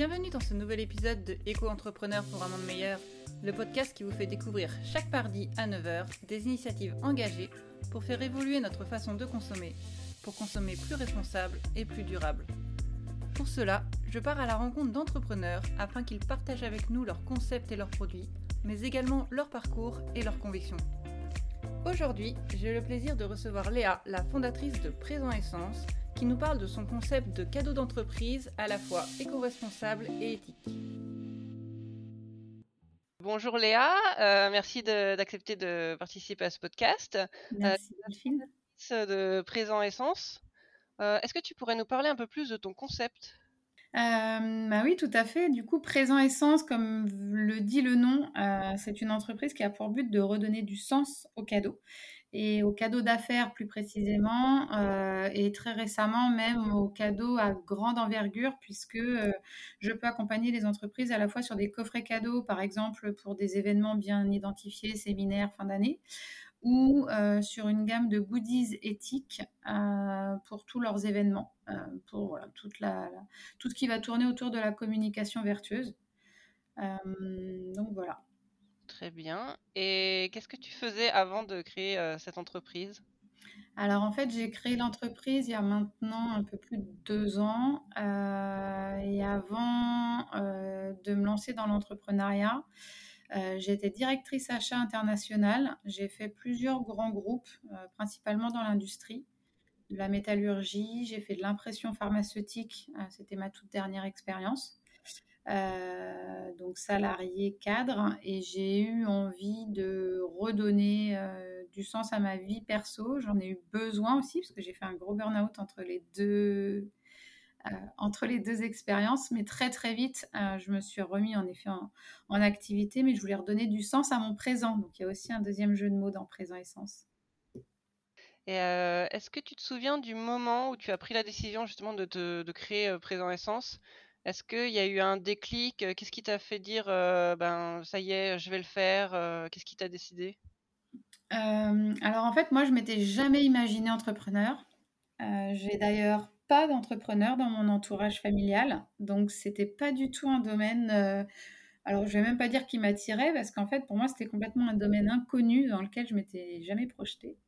Bienvenue dans ce nouvel épisode de Éco-entrepreneur pour un monde meilleur, le podcast qui vous fait découvrir chaque mardi à 9h des initiatives engagées pour faire évoluer notre façon de consommer, pour consommer plus responsable et plus durable. Pour cela, je pars à la rencontre d'entrepreneurs afin qu'ils partagent avec nous leurs concepts et leurs produits, mais également leur parcours et leurs convictions. Aujourd'hui, j'ai le plaisir de recevoir Léa, la fondatrice de Présent Essence, qui nous parle de son concept de cadeau d'entreprise à la fois éco-responsable et éthique. Bonjour Léa, euh, merci d'accepter de, participer à ce podcast. Merci euh, de Présent Essence. Euh, est-ce que tu pourrais nous parler un peu plus de ton concept? Bah oui, tout à fait. Du coup, Présent Essence, comme le dit le nom, c'est une entreprise qui a pour but de redonner du sens aux cadeaux et aux cadeaux d'affaires plus précisément, euh, et très récemment même aux cadeaux à grande envergure, puisque euh, je peux accompagner les entreprises à la fois sur des coffrets cadeaux, par exemple pour des événements bien identifiés, séminaires, fin d'année, ou euh, sur une gamme de goodies éthiques pour tous leurs événements, pour toute la, tout ce qui va tourner autour de la communication vertueuse. donc voilà. Très bien. Et qu'est-ce que tu faisais avant de créer euh, cette entreprise? Alors en fait, j'ai créé l'entreprise il y a maintenant un peu plus de deux ans. Euh, et avant euh, de me lancer dans l'entrepreneuriat, j'étais directrice achat international. J'ai fait plusieurs grands groupes, principalement dans l'industrie, de la métallurgie. J'ai fait de l'impression pharmaceutique. C'était ma toute dernière expérience. Euh, donc salarié cadre, et j'ai eu envie de redonner euh, du sens à ma vie perso. J'en ai eu besoin aussi parce que j'ai fait un gros burn-out entre les deux. Euh, entre les deux expériences, mais très très vite, je me suis remis en effet en, activité, mais je voulais redonner du sens à mon présent. Donc il y a aussi un deuxième jeu de mots dans présent essence. Et est-ce que tu te souviens du moment où tu as pris la décision justement de, de créer Présent Essence est-ce qu'il y a eu un déclic? Qu'est-ce qui t'a fait dire ben ça y est, je vais le faire Qu'est-ce qui t'a décidé? Alors en fait, moi, je m'étais jamais imaginé entrepreneur. J'ai d'ailleurs pas d'entrepreneur dans mon entourage familial, donc c'était pas du tout un domaine. alors je vais même pas dire qui m'attirait parce qu'en fait, pour moi, c'était complètement un domaine inconnu dans lequel je m'étais jamais projetée.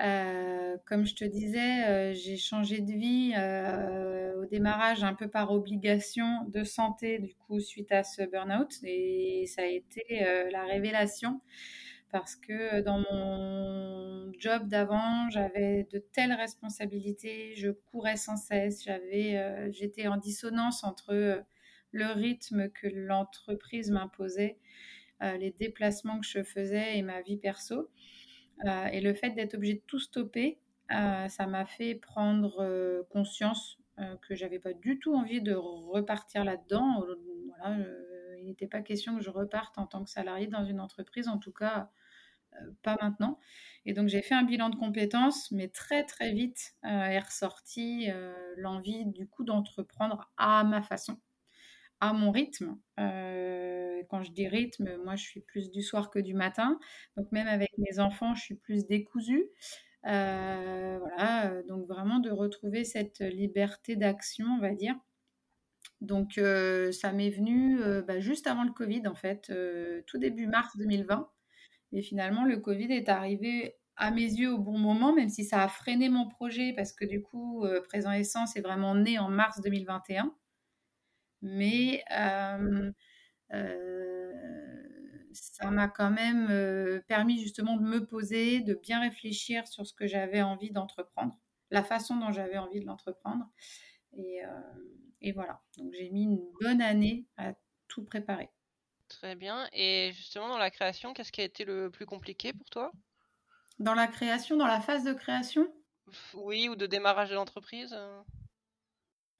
Euh, comme je te disais, euh, j'ai changé de vie euh, au démarrage un peu par obligation de santé, du coup, suite à ce burn-out. Et ça a été la révélation parce que dans mon job d'avant, j'avais de telles responsabilités, je courais sans cesse, j'avais, j'étais en dissonance entre le rythme que l'entreprise m'imposait, les déplacements que je faisais et ma vie perso. Euh, et le fait d'être obligé de tout stopper, euh, ça m'a fait prendre euh, conscience que j'avais pas du tout envie de repartir là-dedans. Il n'était pas question que je reparte en tant que salarié dans une entreprise, en tout cas pas maintenant. Et donc j'ai fait un bilan de compétences, mais très très vite est ressorti l'envie du coup d'entreprendre à ma façon, à mon rythme. Euh, quand je dis rythme, moi je suis plus du soir que du matin. Donc même avec mes enfants, je suis plus décousue. Euh, voilà, euh, donc vraiment de retrouver cette liberté d'action, on va dire. Donc ça m'est venu bah, juste avant le Covid, en fait, tout début mars 2020. Et finalement, le Covid est arrivé à mes yeux au bon moment, même si ça a freiné mon projet, parce que du coup, Présent Essence est vraiment né en mars 2021 mais euh, euh, ça m'a quand même euh, permis justement de me poser, de bien réfléchir sur ce que j'avais envie d'entreprendre, la façon dont j'avais envie de l'entreprendre. Et, et, voilà, donc j'ai mis une bonne année à tout préparer. Très bien. Et justement, dans la création, qu'est-ce qui a été le plus compliqué pour toi? Dans la création, dans la phase de création? Oui, ou de démarrage de l'entreprise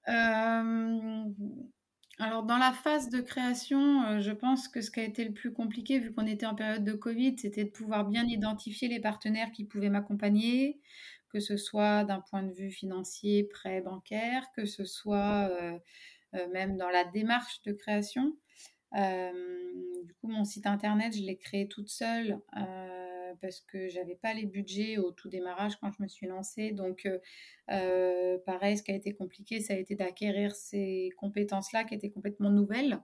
euh, alors dans la phase de création, euh, je pense que ce qui a été le plus compliqué, vu qu'on était en période de Covid, c'était de pouvoir bien identifier les partenaires qui pouvaient m'accompagner, que ce soit d'un point de vue financier, prêt bancaire, que ce soit euh, euh, même dans la démarche de création. du coup, mon site internet, je l'ai créé toute seule, parce que j'avais pas les budgets au tout démarrage quand je me suis lancée. Donc, pareil, ce qui a été compliqué, ça a été d'acquérir ces compétences-là qui étaient complètement nouvelles.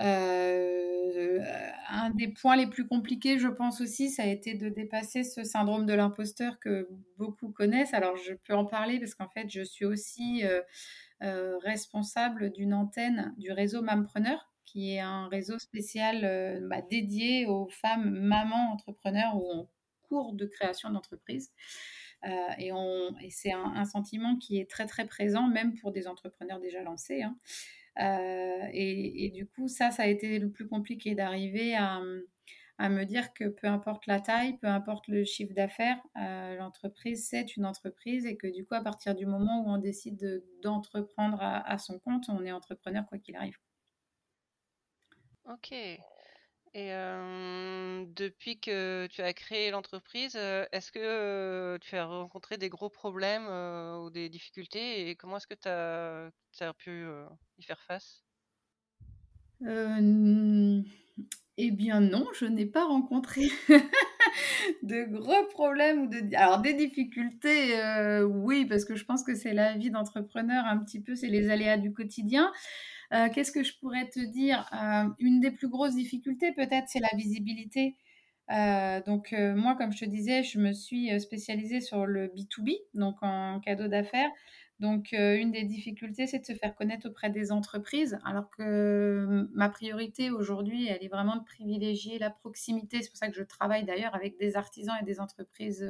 Euh, un des points les plus compliqués, je pense aussi, ça a été de dépasser ce syndrome de l'imposteur que beaucoup connaissent. Alors, je peux en parler parce qu'en fait, je suis aussi euh, euh, responsable d'une antenne du réseau Mampreneur, qui est un réseau spécial bah, dédié aux femmes mamans entrepreneurs ou en cours de création d'entreprise. et, et c'est un, sentiment qui est très très présent, même pour des entrepreneurs déjà lancés. Hein. Euh, et, du coup, ça, ça a été le plus compliqué d'arriver à, me dire que peu importe la taille, peu importe le chiffre d'affaires, euh, l'entreprise, c'est une entreprise et que du coup, à partir du moment où on décide d'entreprendre à, son compte, on est entrepreneur quoi qu'il arrive. Ok. Et depuis que tu as créé l'entreprise, est-ce que tu as rencontré des gros problèmes ou des difficultés et comment est-ce que tu as, pu y faire face? Eh bien non, je n'ai pas rencontré de gros problèmes ou de... Alors des difficultés, oui, parce que je pense que c'est la vie d'entrepreneur un petit peu, c'est les aléas du quotidien. Euh, qu'est-ce que je pourrais te dire? Euh, Une des plus grosses difficultés, peut-être, c'est la visibilité. Euh, donc moi, comme je te disais, je me suis spécialisée sur le B2B, donc en cadeau d'affaires. Donc une des difficultés, c'est de se faire connaître auprès des entreprises, alors que ma priorité aujourd'hui, elle est vraiment de privilégier la proximité. C'est pour ça que je travaille d'ailleurs avec des artisans et des entreprises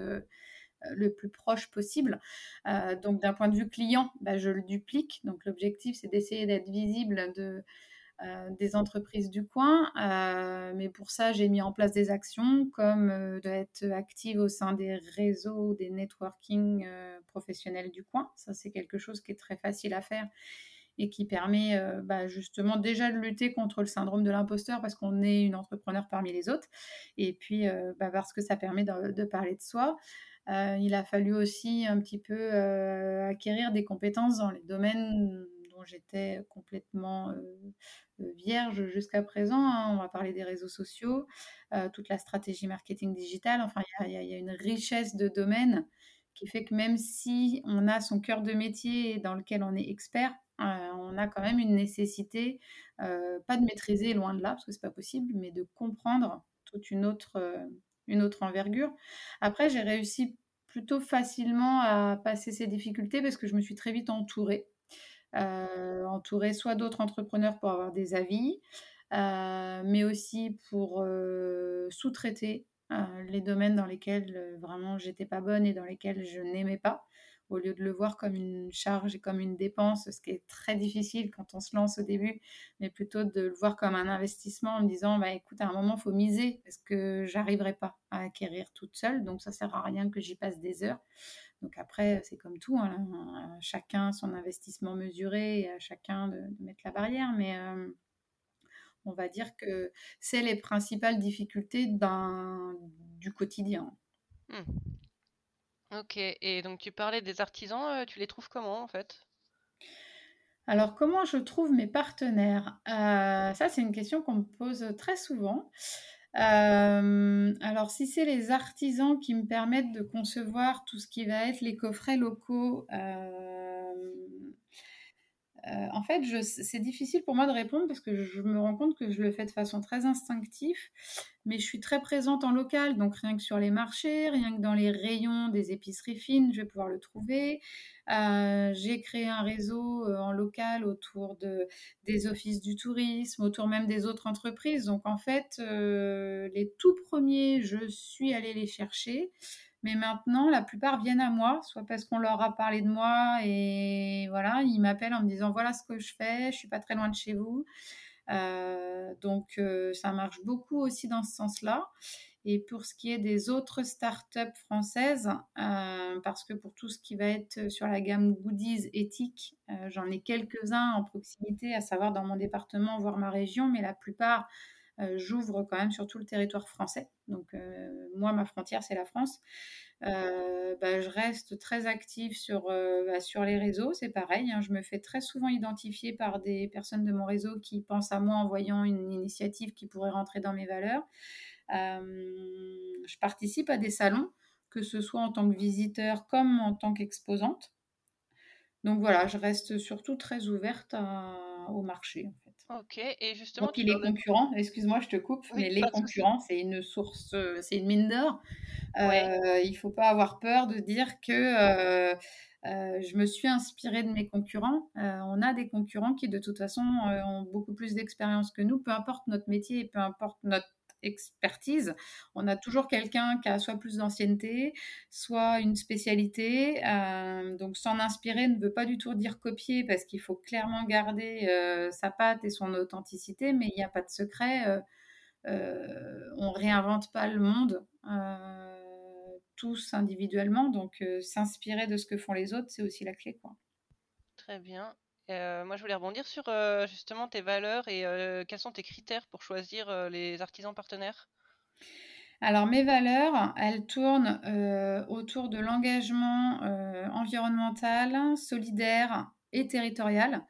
le plus proche possible. Euh, donc d'un point de vue client, bah, je le duplique. Donc l'objectif, c'est d'essayer d'être visible de, euh, des entreprises du coin. mais pour ça, j'ai mis en place des actions comme d'être active au sein des réseaux, des networking professionnels du coin. Ça, c'est quelque chose qui est très facile à faire et qui permet bah, justement déjà de lutter contre le syndrome de l'imposteur parce qu'on est une entrepreneur parmi les autres et puis bah, parce que ça permet de parler de soi. Euh, il a fallu aussi un petit peu euh, acquérir des compétences dans les domaines dont j'étais complètement euh, vierge jusqu'à présent. Hein. On va parler des réseaux sociaux, toute la stratégie marketing digital. Enfin, il y, a une richesse de domaines qui fait que même si on a son cœur de métier dans lequel on est expert, on a quand même une nécessité, pas de maîtriser loin de là, parce que c'est pas possible, mais de comprendre toute une autre une autre envergure. Après, j'ai réussi plutôt facilement à passer ces difficultés parce que je me suis très vite entourée. Euh, entourée soit d'autres entrepreneurs pour avoir des avis, euh, mais aussi pour euh, sous-traiter les domaines dans lesquels vraiment j'étais pas bonne et dans lesquels je n'aimais pas au lieu de le voir comme une charge et comme une dépense, ce qui est très difficile quand on se lance au début, mais plutôt de le voir comme un investissement en me disant, bah, écoute, à un moment, il faut miser parce que j'arriverai pas à acquérir toute seule, donc ça sert à rien que j'y passe des heures. Donc après, c'est comme tout, hein, chacun son investissement mesuré et à chacun de, mettre la barrière, mais euh, on va dire que c'est les principales difficultés du quotidien. Mmh. Ok, et donc tu parlais des artisans, euh, tu les trouves comment en fait? Alors, comment je trouve mes partenaires? Euh, ça, c'est une question qu'on me pose très souvent. Euh, alors, si c'est les artisans qui me permettent de concevoir tout ce qui va être les coffrets locaux, en fait, c'est difficile pour moi de répondre parce que je me rends compte que je le fais de façon très instinctive, mais je suis très présente en local, donc rien que sur les marchés, rien que dans les rayons des épiceries fines, je vais pouvoir le trouver. Euh, j'ai créé un réseau euh, en local autour de, des offices du tourisme, autour même des autres entreprises. Donc en fait, les tout premiers, je suis allée les chercher. Mais maintenant, la plupart viennent à moi, soit parce qu'on leur a parlé de moi et voilà, ils m'appellent en me disant voilà ce que je fais, je suis pas très loin de chez vous. Euh, donc euh, ça marche beaucoup aussi dans ce sens-là. Et pour ce qui est des autres startups françaises, euh, parce que pour tout ce qui va être sur la gamme goodies éthiques, j'en ai quelques-uns en proximité, à savoir dans mon département, voire ma région, mais la plupart j'ouvre quand même sur tout le territoire français. Donc euh, moi, ma frontière, c'est la France. Euh, bah, je reste très active sur, bah, les réseaux, c'est pareil. Hein. je me fais très souvent identifier par des personnes de mon réseau qui pensent à moi en voyant une initiative qui pourrait rentrer dans mes valeurs. je participe à des salons, que ce soit en tant que visiteur comme en tant qu'exposante. Donc voilà, je reste surtout très ouverte au marché. Ok, et justement. Donc, les concurrents, excuse-moi, je te coupe, mais les concurrents, c'est une source, c'est une mine d'or. Euh, il ne faut pas avoir peur de dire que euh, euh, je me suis inspirée de mes concurrents. on a des concurrents qui, de toute façon, ont beaucoup plus d'expérience que nous, peu importe notre métier et peu importe notre expertise. On a toujours quelqu'un qui a soit plus d'ancienneté, soit une spécialité. donc s'en inspirer ne veut pas du tout dire copier parce qu'il faut clairement garder sa patte et son authenticité, mais il n'y a pas de secret. on réinvente pas le monde tous individuellement. Donc, euh, s'inspirer de ce que font les autres, c'est aussi la clé. Quoi. Très bien. Euh, moi, je voulais rebondir sur euh, justement tes valeurs et quels sont tes critères pour choisir les artisans partenaires? Alors mes valeurs, elles tournent autour de l'engagement environnemental, solidaire et territorial.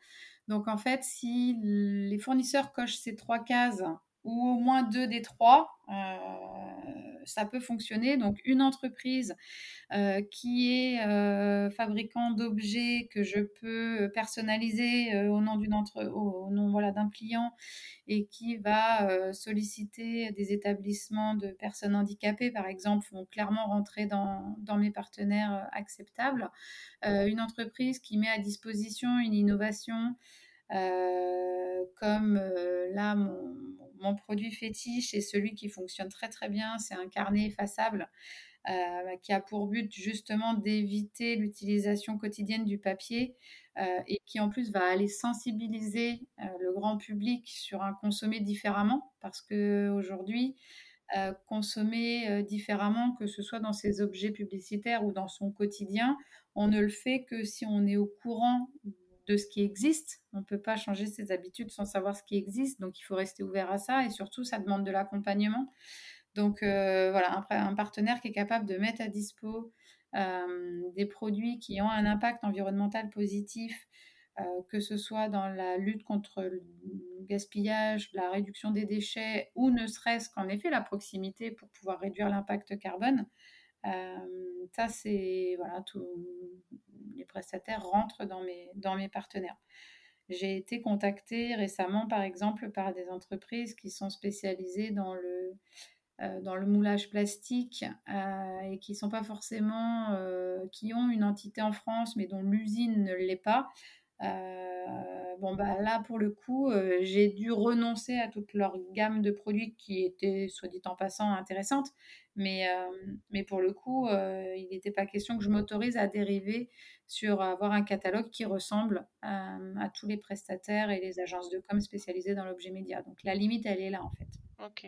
Donc en fait, si les fournisseurs cochent ces trois cases ou au moins deux des trois, ça peut fonctionner. Donc, une entreprise euh, qui est euh, fabricant d'objets que je peux personnaliser euh, au nom d'une au nom voilà d'un client et qui va solliciter des établissements de personnes handicapées, par exemple, vont clairement rentrer dans mes partenaires acceptables. une entreprise qui met à disposition une innovation comme là mon mon produit fétiche et celui qui fonctionne très très bien, c'est un carnet effaçable euh, qui a pour but justement d'éviter l'utilisation quotidienne du papier euh, et qui en plus va aller sensibiliser euh, le grand public sur un consommer différemment. Parce que aujourd'hui consommer différemment, que ce soit dans ses objets publicitaires ou dans son quotidien, on ne le fait que si on est au courant de ce qui existe. On ne peut pas changer ses habitudes sans savoir ce qui existe, donc il faut rester ouvert à ça et surtout ça demande de l'accompagnement. Donc euh, voilà, un, partenaire qui est capable de mettre à dispo euh, des produits qui ont un impact environnemental positif, euh, que ce soit dans la lutte contre le gaspillage, la réduction des déchets ou ne serait-ce qu'en effet la proximité pour pouvoir réduire l'impact carbone. Ça, c'est voilà, tout, les prestataires rentrent dans mes, dans mes partenaires. J'ai été contactée récemment, par exemple, par des entreprises qui sont spécialisées dans le, euh, dans le moulage plastique euh, et qui sont pas forcément, euh, qui ont une entité en France, mais dont l'usine ne l'est pas. bon, bah, là, pour le coup, j'ai dû renoncer à toute leur gamme de produits qui étaient, soit dit en passant, intéressantes. Mais, mais pour le coup, il n'était pas question que je m'autorise à dériver sur avoir un catalogue qui ressemble à, tous les prestataires et les agences de com spécialisées dans l'objet média. Donc la limite, elle est là en fait. Ok.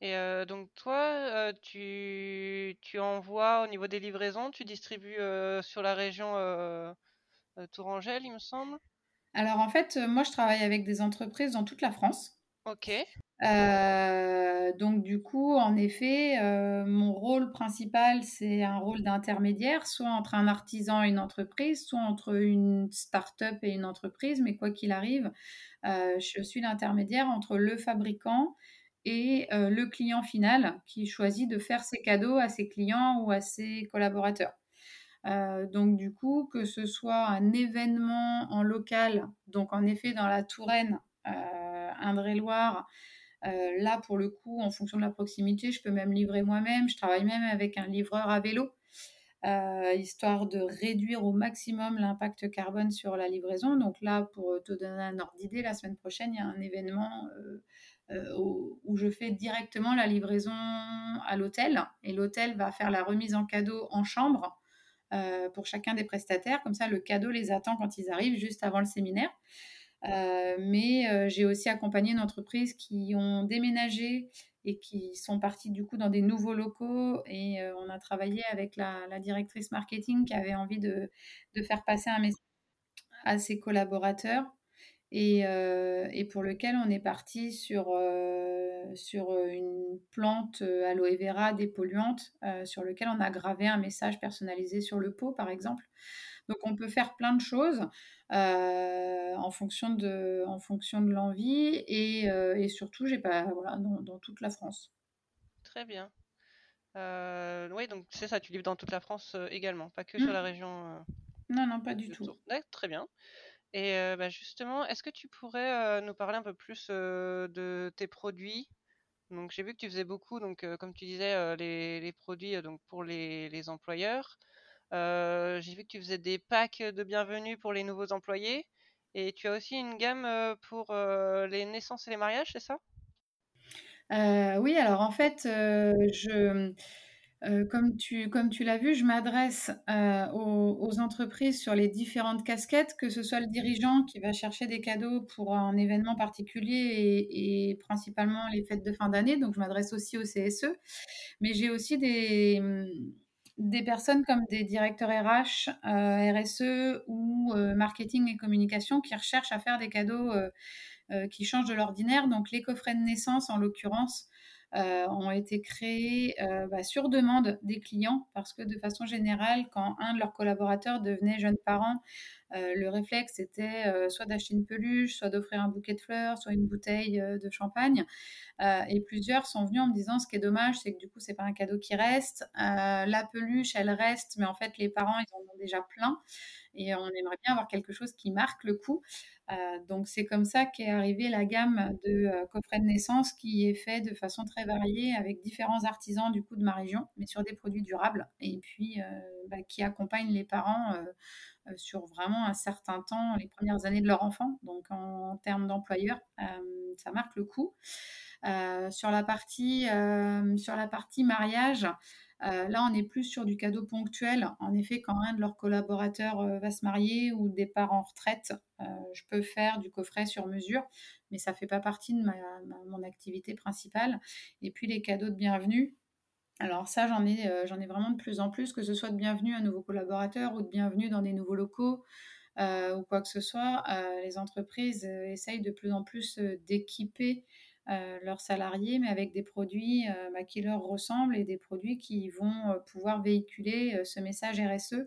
Et donc toi, tu, tu, envoies au niveau des livraisons, tu distribues sur la région Tourangelle, il me semble? Alors en fait, moi je travaille avec des entreprises dans toute la France. Ok. Euh, donc du coup, en effet, euh, mon rôle principal, c'est un rôle d'intermédiaire, soit entre un artisan et une entreprise, soit entre une start-up et une entreprise, mais quoi qu'il arrive, euh, je suis l'intermédiaire entre le fabricant et le client final qui choisit de faire ses cadeaux à ses clients ou à ses collaborateurs. donc du coup, que ce soit un événement en local, donc en effet dans la Touraine, Indre-et-Loire, euh, là, pour le coup, en fonction de la proximité, je peux même livrer moi-même. Je travaille même avec un livreur à vélo, euh, histoire de réduire au maximum l'impact carbone sur la livraison. Donc là, pour te donner un ordre d'idée, la semaine prochaine, il y a un événement euh, où, je fais directement la livraison à l'hôtel. Et l'hôtel va faire la remise en cadeau en chambre. pour chacun des prestataires. Comme ça, le cadeau les attend quand ils arrivent, juste avant le séminaire. Euh, mais euh, j'ai aussi accompagné une entreprise qui ont déménagé et qui sont partis du coup dans des nouveaux locaux. Et euh, on a travaillé avec la, directrice marketing qui avait envie de, de, faire passer un message à ses collaborateurs et, et pour lequel on est parti sur, sur une plante aloe vera dépolluante sur lequel on a gravé un message personnalisé sur le pot, par exemple. Donc on peut faire plein de choses euh, en fonction de, en fonction de l'envie et, euh, et surtout j'ai pas voilà dans, toute la France. Très bien. oui, donc c'est ça, tu livres dans toute la France également, pas que sur la mmh. région. non, non, pas du tout. très bien. Et bah, justement, est-ce que tu pourrais nous parler un peu plus de tes produits? Donc j'ai vu que tu faisais beaucoup, donc comme tu disais, les, produits donc pour les, les employeurs. J'ai vu que tu faisais des packs de bienvenue pour les nouveaux employés. Et tu as aussi une gamme pour les naissances et les mariages, c'est ça? Oui, alors en fait, comme tu, l'as vu, je m'adresse aux, entreprises sur les différentes casquettes, que ce soit le dirigeant qui va chercher des cadeaux pour un événement particulier et, principalement les fêtes de fin d'année. Donc, je m'adresse aussi au CSE. Mais j'ai aussi des, des personnes comme des directeurs RH, RSE ou marketing et communication qui recherchent à faire des cadeaux qui changent de l'ordinaire. Donc, les coffrets de naissance, en l'occurrence, euh, ont été créés euh, bah, sur demande des clients parce que de façon générale, quand un de leurs collaborateurs devenait jeune parent, euh, le réflexe était soit d'acheter une peluche, soit d'offrir un bouquet de fleurs, soit une bouteille de champagne. et plusieurs sont venus en me disant ce qui est dommage, c'est que du coup, c'est pas un cadeau qui reste. la peluche, elle reste, mais en fait, les parents, ils en ont déjà plein. Et on aimerait bien avoir quelque chose qui marque le coup. Euh, donc c'est comme ça qu'est arrivée la gamme de euh, coffrets de naissance qui est fait de façon très variée avec différents artisans du coup de ma région, mais sur des produits durables et puis euh, bah, qui accompagnent les parents sur vraiment un certain temps, les premières années de leur enfant. Donc en, termes d'employeur, ça marque le coup. sur la partie sur la partie mariage. Euh, là, on est plus sur du cadeau ponctuel. En effet, quand un de leurs collaborateurs euh, va se marier ou départ en retraite, euh, je peux faire du coffret sur mesure, mais ça ne fait pas partie de mon activité principale. Et puis les cadeaux de bienvenue. Alors ça, j'en ai, j'en ai vraiment de plus en plus, que ce soit de bienvenue à un nouveau collaborateur ou de bienvenue dans des nouveaux locaux. ou quoi que ce soit, les entreprises essayent de plus en plus d'équiper euh, leurs salariés, mais avec des produits euh, bah, qui leur ressemblent et des produits qui vont euh, pouvoir véhiculer ce message RSE.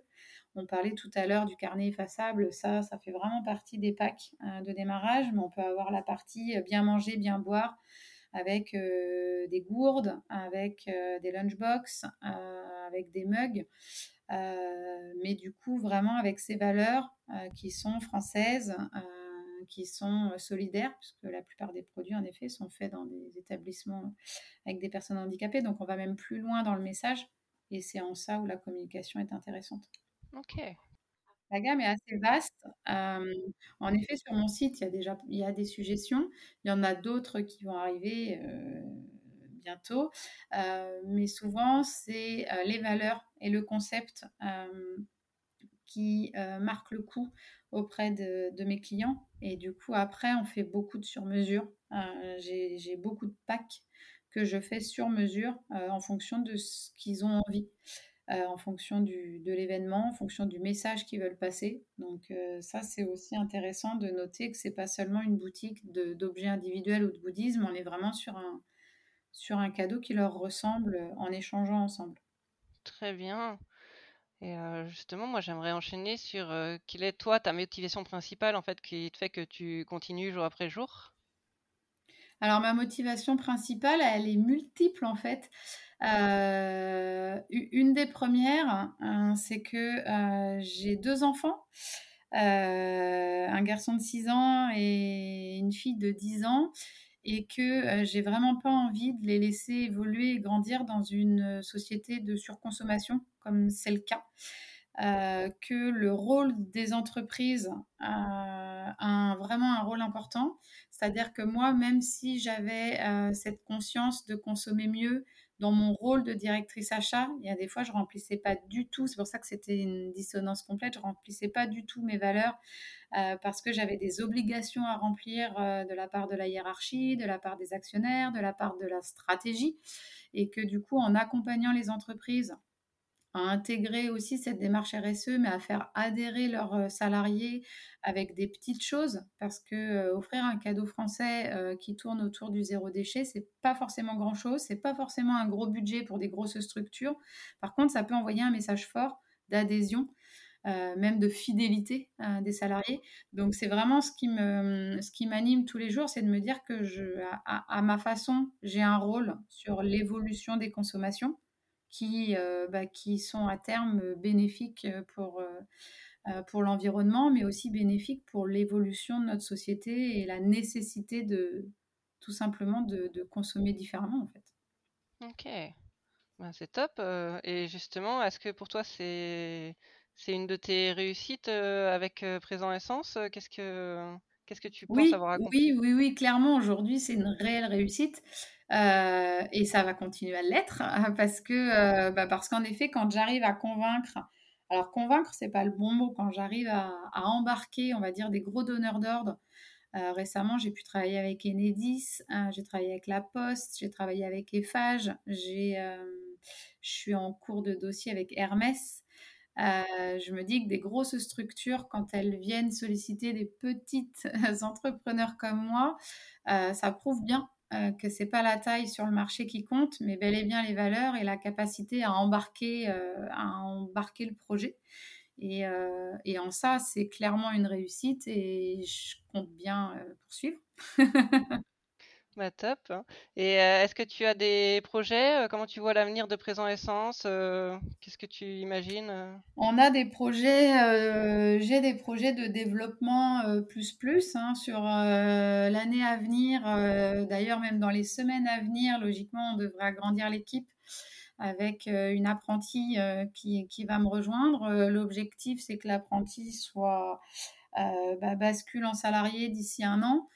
On parlait tout à l'heure du carnet effaçable, ça, ça fait vraiment partie des packs de démarrage, mais on peut avoir la partie bien manger, bien boire avec des gourdes, avec des lunchbox, avec des mugs. mais du coup, vraiment avec ces valeurs qui sont françaises, qui sont euh, solidaires, puisque la plupart des produits, en effet, sont faits dans des établissements avec des personnes handicapées. Donc, on va même plus loin dans le message. Et c'est en ça où la communication est intéressante. Ok. La gamme est assez vaste. Euh, en effet, sur mon site, il y a déjà il y a des suggestions. Il y en a d'autres qui vont arriver euh, bientôt. mais souvent, c'est les valeurs et le concept qui marquent le coup auprès de, mes clients. Et du coup, après, on fait beaucoup de sur-mesure. Euh, j'ai beaucoup de packs que je fais sur mesure euh, en fonction de ce qu'ils ont envie, euh, en fonction du, de l'événement, en fonction du message qu'ils veulent passer. Donc ça, c'est aussi intéressant de noter que c'est pas seulement une boutique d'objets individuels ou de bouddhisme, on est vraiment sur un, sur un cadeau qui leur ressemble en échangeant ensemble. Très bien. Et justement, moi, j'aimerais enchaîner sur quelle est toi ta motivation principale en fait qui te fait que tu continues jour après jour? Alors ma motivation principale, elle est multiple en fait. une des premières, hein, c'est que j'ai deux enfants, un garçon de 6 ans et une fille de 10 ans et que j'ai vraiment pas envie de les laisser évoluer et grandir dans une société de surconsommation comme c'est le cas. que le rôle des entreprises a vraiment un rôle important. C'est-à-dire que moi, même si j'avais cette conscience de consommer mieux dans mon rôle de directrice achat, il y a des fois, je remplissais pas du tout, c'est pour ça que c'était une dissonance complète, je remplissais pas du tout mes valeurs euh, parce que j'avais des obligations à remplir euh, de la part de la hiérarchie, de la part des actionnaires, de la part de la stratégie, et que du coup, en accompagnant les entreprises à intégrer aussi cette démarche RSE, mais à faire adhérer leurs euh, salariés avec des petites choses, parce que offrir un cadeau français qui tourne autour du zéro déchet, c'est pas forcément grand chose, c'est pas forcément un gros budget pour des grosses structures. Par contre, ça peut envoyer un message fort d'adhésion même de fidélité des salariés. Donc c'est vraiment ce qui me, ce qui m'anime tous les jours, c'est de me dire que je, à, ma façon, j'ai un rôle sur l'évolution des consommations qui, bah, qui sont à terme bénéfiques pour pour l'environnement, mais aussi bénéfiques pour l'évolution de notre société et la nécessité de tout simplement de, de consommer différemment en fait. Ok, ben, c'est top. et justement, est-ce que pour toi c'est c'est une de tes réussites avec Présent Essence Qu'est-ce que qu'est-ce que tu penses avoir accompli? Oui, oui, oui, clairement aujourd'hui c'est une réelle réussite. Et ça va continuer à l'être parce que bah, parce qu'en effet quand j'arrive à convaincre alors convaincre c'est pas le bon mot quand j'arrive à, embarquer on va dire des gros donneurs d'ordre euh, récemment, j'ai pu travailler avec Enedis, hein, j'ai travaillé avec La Poste, j'ai travaillé avec Eiffage, euh, je suis en cours de dossier avec Hermès. Euh, je me dis que des grosses structures, quand elles viennent solliciter des petites entrepreneurs comme moi, ça prouve bien que c'est pas la taille sur le marché qui compte, mais bel et bien les valeurs et la capacité à embarquer, à embarquer le projet. Euh, et, en ça, c'est clairement une réussite et je compte bien euh, poursuivre. top. Hein. Et euh, est-ce que tu as des projets Comment tu vois l'avenir de Présent Essence Qu'est-ce que tu imagines On a des projets, j'ai des projets de développement plus plus hein, sur l'année à venir. D'ailleurs, même dans les semaines à venir, logiquement, on devrait agrandir l'équipe avec euh, une apprentie euh, qui, va me rejoindre. Euh, l'objectif, c'est que l'apprenti soit bah, bascule en salarié d'ici un an.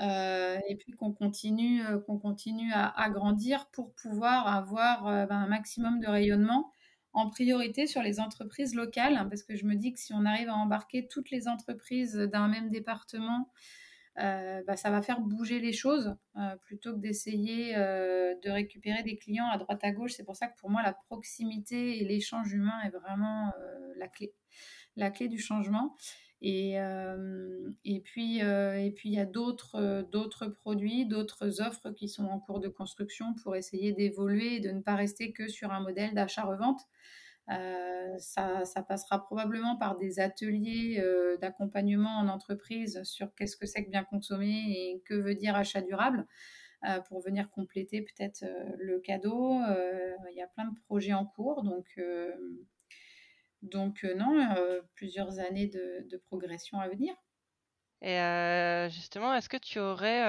Et puis qu'on continue, qu'on continue à, agrandir pour pouvoir avoir bah, un maximum de rayonnement, en priorité sur les entreprises locales, parce que je me dis que si on arrive à embarquer toutes les entreprises d'un même département euh, bah, ça va faire bouger les choses euh, plutôt que d'essayer euh, de récupérer des clients à droite à gauche. C'est pour ça que pour moi, la proximité et l'échange humain est vraiment la clé, la clé du changement. Et, et puis, et puis il y a d'autres, d'autres produits, d'autres offres qui sont en cours de construction pour essayer d'évoluer et de ne pas rester que sur un modèle d'achat-revente. Euh, ça, passera probablement par des ateliers euh, d'accompagnement en entreprise sur qu'est-ce que c'est que bien consommer et que veut dire achat durable euh, pour venir compléter peut-être le cadeau. Il y a plein de projets en cours, donc, donc non, plusieurs années de, de, progression à venir. Et justement, est-ce que tu aurais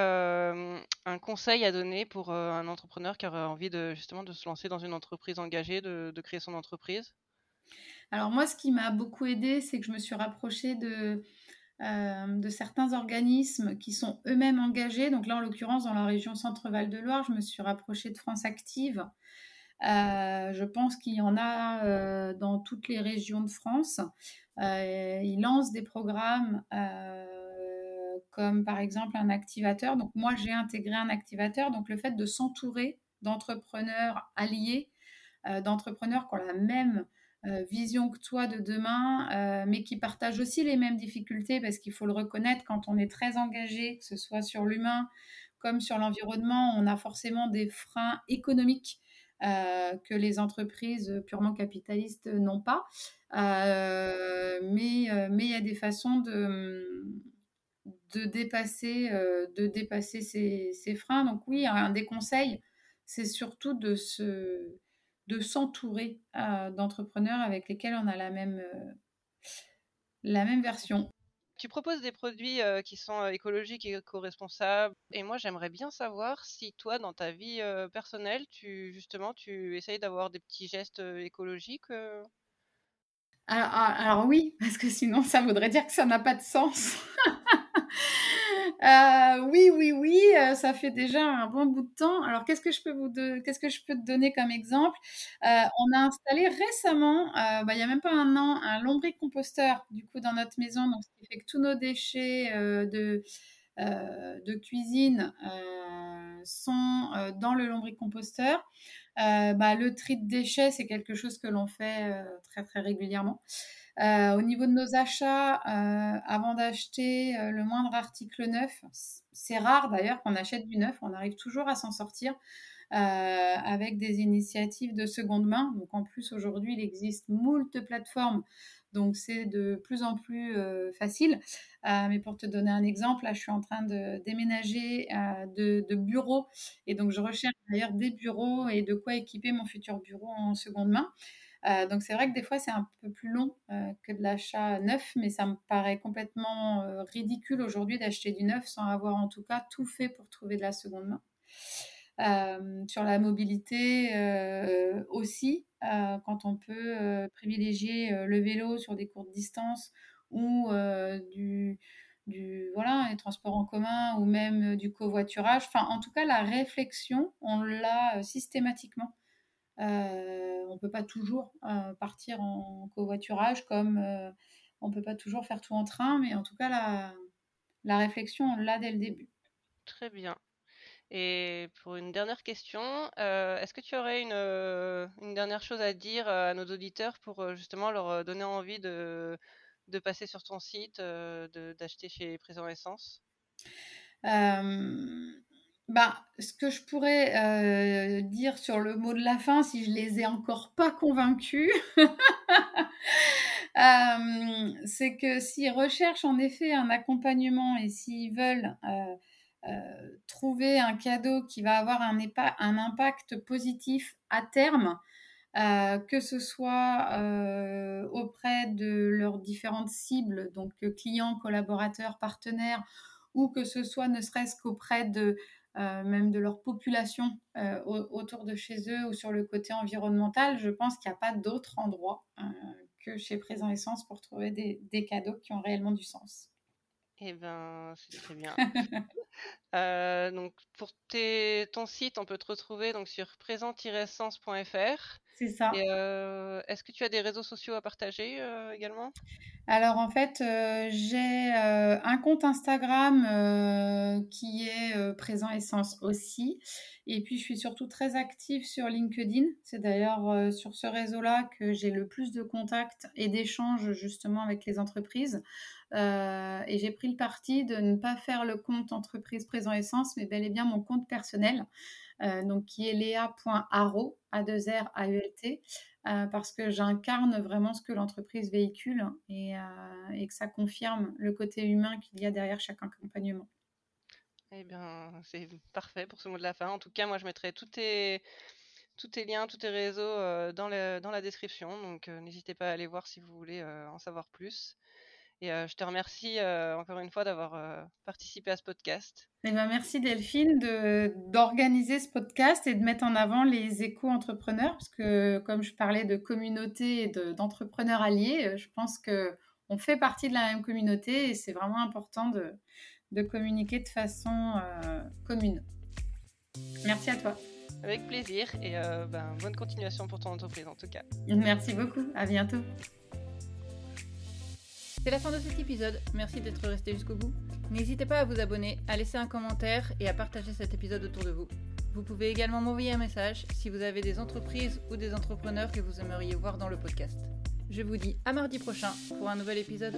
un conseil à donner pour un entrepreneur qui aurait envie de justement de se lancer dans une entreprise engagée, de, créer son entreprise? Alors moi, ce qui m'a beaucoup aidé, c'est que je me suis rapprochée de, de certains organismes qui sont eux-mêmes engagés. Donc là, en l'occurrence, dans la région Centre-Val de Loire, je me suis rapprochée de France Active. Je pense qu'il y en a dans toutes les régions de France. ils lancent des programmes comme par exemple un activateur. Donc moi, j'ai intégré un activateur. Donc le fait de s'entourer d'entrepreneurs alliés, euh, d'entrepreneurs qui ont la même euh, vision que toi de demain, euh, mais qui partagent aussi les mêmes difficultés, parce qu'il faut le reconnaître, quand on est très engagé, que ce soit sur l'humain comme sur l'environnement, on a forcément des freins économiques. Que les entreprises purement capitalistes n'ont pas. mais il y a des façons de, de dépasser, euh, de dépasser ces, freins. Donc oui, un des conseils, c'est surtout de se de s'entourer euh, d'entrepreneurs avec lesquels on a la même, euh, la même version. Tu proposes des produits qui sont écologiques et éco-responsables. Et moi, j'aimerais bien savoir si toi, dans ta vie personnelle, tu justement, tu essayes d'avoir des petits gestes écologiques. Ah, alors, oui, parce que sinon, ça voudrait dire que ça n'a pas de sens. Euh, oui, oui, oui, euh, ça fait déjà un bon bout de temps. Alors, qu'est-ce que je peux te donner comme exemple? Euh, On a installé récemment, bah, il n'y a même pas un an, un lombric-composteur du coup dans notre maison, donc ce qui fait que tous nos déchets de de cuisine sont dans le lombric-composteur. Bah, le tri de déchets, c'est quelque chose que l'on fait très très régulièrement. Euh, au niveau de nos achats, euh, avant d'acheter euh, le moindre article neuf, c'est rare d'ailleurs qu'on achète du neuf, on arrive toujours à s'en sortir avec des initiatives de seconde main. Donc en plus aujourd'hui, il existe moult plateformes Donc c'est de plus en plus facile. mais pour te donner un exemple, là je suis en train de déménager de, de bureaux et donc je recherche d'ailleurs des bureaux et de quoi équiper mon futur bureau en seconde main. Euh, donc c'est vrai que des fois c'est un peu plus long euh, que de l'achat neuf, mais ça me paraît complètement euh, ridicule aujourd'hui d'acheter du neuf sans avoir en tout cas tout fait pour trouver de la seconde main. Sur la mobilité aussi, quand on peut privilégier le vélo sur des courtes distances ou du, voilà, les transports en commun ou même du covoiturage. Enfin, en tout cas, la réflexion, on l'a systématiquement euh, on ne peut pas toujours euh, partir en covoiturage comme euh, on ne peut pas toujours faire tout en train, mais en tout cas, la, la réflexion, on l'a dès le début. Très bien. Et pour une dernière question, est-ce que tu aurais une, dernière chose à dire à nos auditeurs pour justement leur donner envie de, passer sur ton site, d'acheter chez Présent Essence? Bah, ce que je pourrais euh, dire sur le mot de la fin, si je les ai encore pas convaincus, euh, c'est que s'ils recherchent en effet un accompagnement et s'ils veulent euh, trouver un cadeau qui va avoir un, impact positif à terme, que ce soit auprès de leurs différentes cibles, donc clients, collaborateurs, partenaires, ou que ce soit ne serait-ce qu'auprès de euh, même de leur population euh, autour de chez eux ou sur le côté environnemental, je pense qu'il n'y a pas d'autre endroit euh, que chez Présent Essence pour trouver des, cadeaux qui ont réellement du sens. Eh bien, c'est très bien. donc, pour ton site, on peut te retrouver donc, sur présent-essence.fr. C'est ça. Est-ce que tu as des réseaux sociaux à partager également? Alors en fait, euh, j'ai euh, un compte Instagram euh, qui est présent essence aussi. Et puis je suis surtout très active sur LinkedIn. C'est d'ailleurs sur ce réseau-là que j'ai le plus de contacts et d'échanges justement avec les entreprises. Et j'ai pris le parti de ne pas faire le compte entreprise présent essence, mais bel et bien mon compte personnel. donc qui est lea.aro, a 2 r t euh, parce que j'incarne vraiment ce que l'entreprise véhicule et, euh, que ça confirme le côté humain qu'il y a derrière chaque accompagnement. Eh bien, c'est parfait pour ce mot de la fin. En tout cas, moi, je mettrai tous tes, liens, tous tes réseaux euh, dans, la description. Donc, n'hésitez pas à aller voir si vous voulez en savoir plus. Et je te remercie encore une fois d'avoir participé à ce podcast. Eh ben, merci Delphine d'organiser ce podcast et de mettre en avant les éco-entrepreneurs, parce que comme je parlais de communauté et d'entrepreneurs alliés, je pense qu'on fait partie de la même communauté et c'est vraiment important de, de, communiquer de façon commune. Merci à toi. Avec plaisir et ben, bonne continuation pour ton entreprise en tout cas. Merci beaucoup, à bientôt. C'est la fin de cet épisode, merci d'être resté jusqu'au bout. N'hésitez pas à vous abonner, à laisser un commentaire et à partager cet épisode autour de vous. Vous pouvez également m'envoyer un message si vous avez des entreprises ou des entrepreneurs que vous aimeriez voir dans le podcast. Je vous dis à mardi prochain pour un nouvel épisode.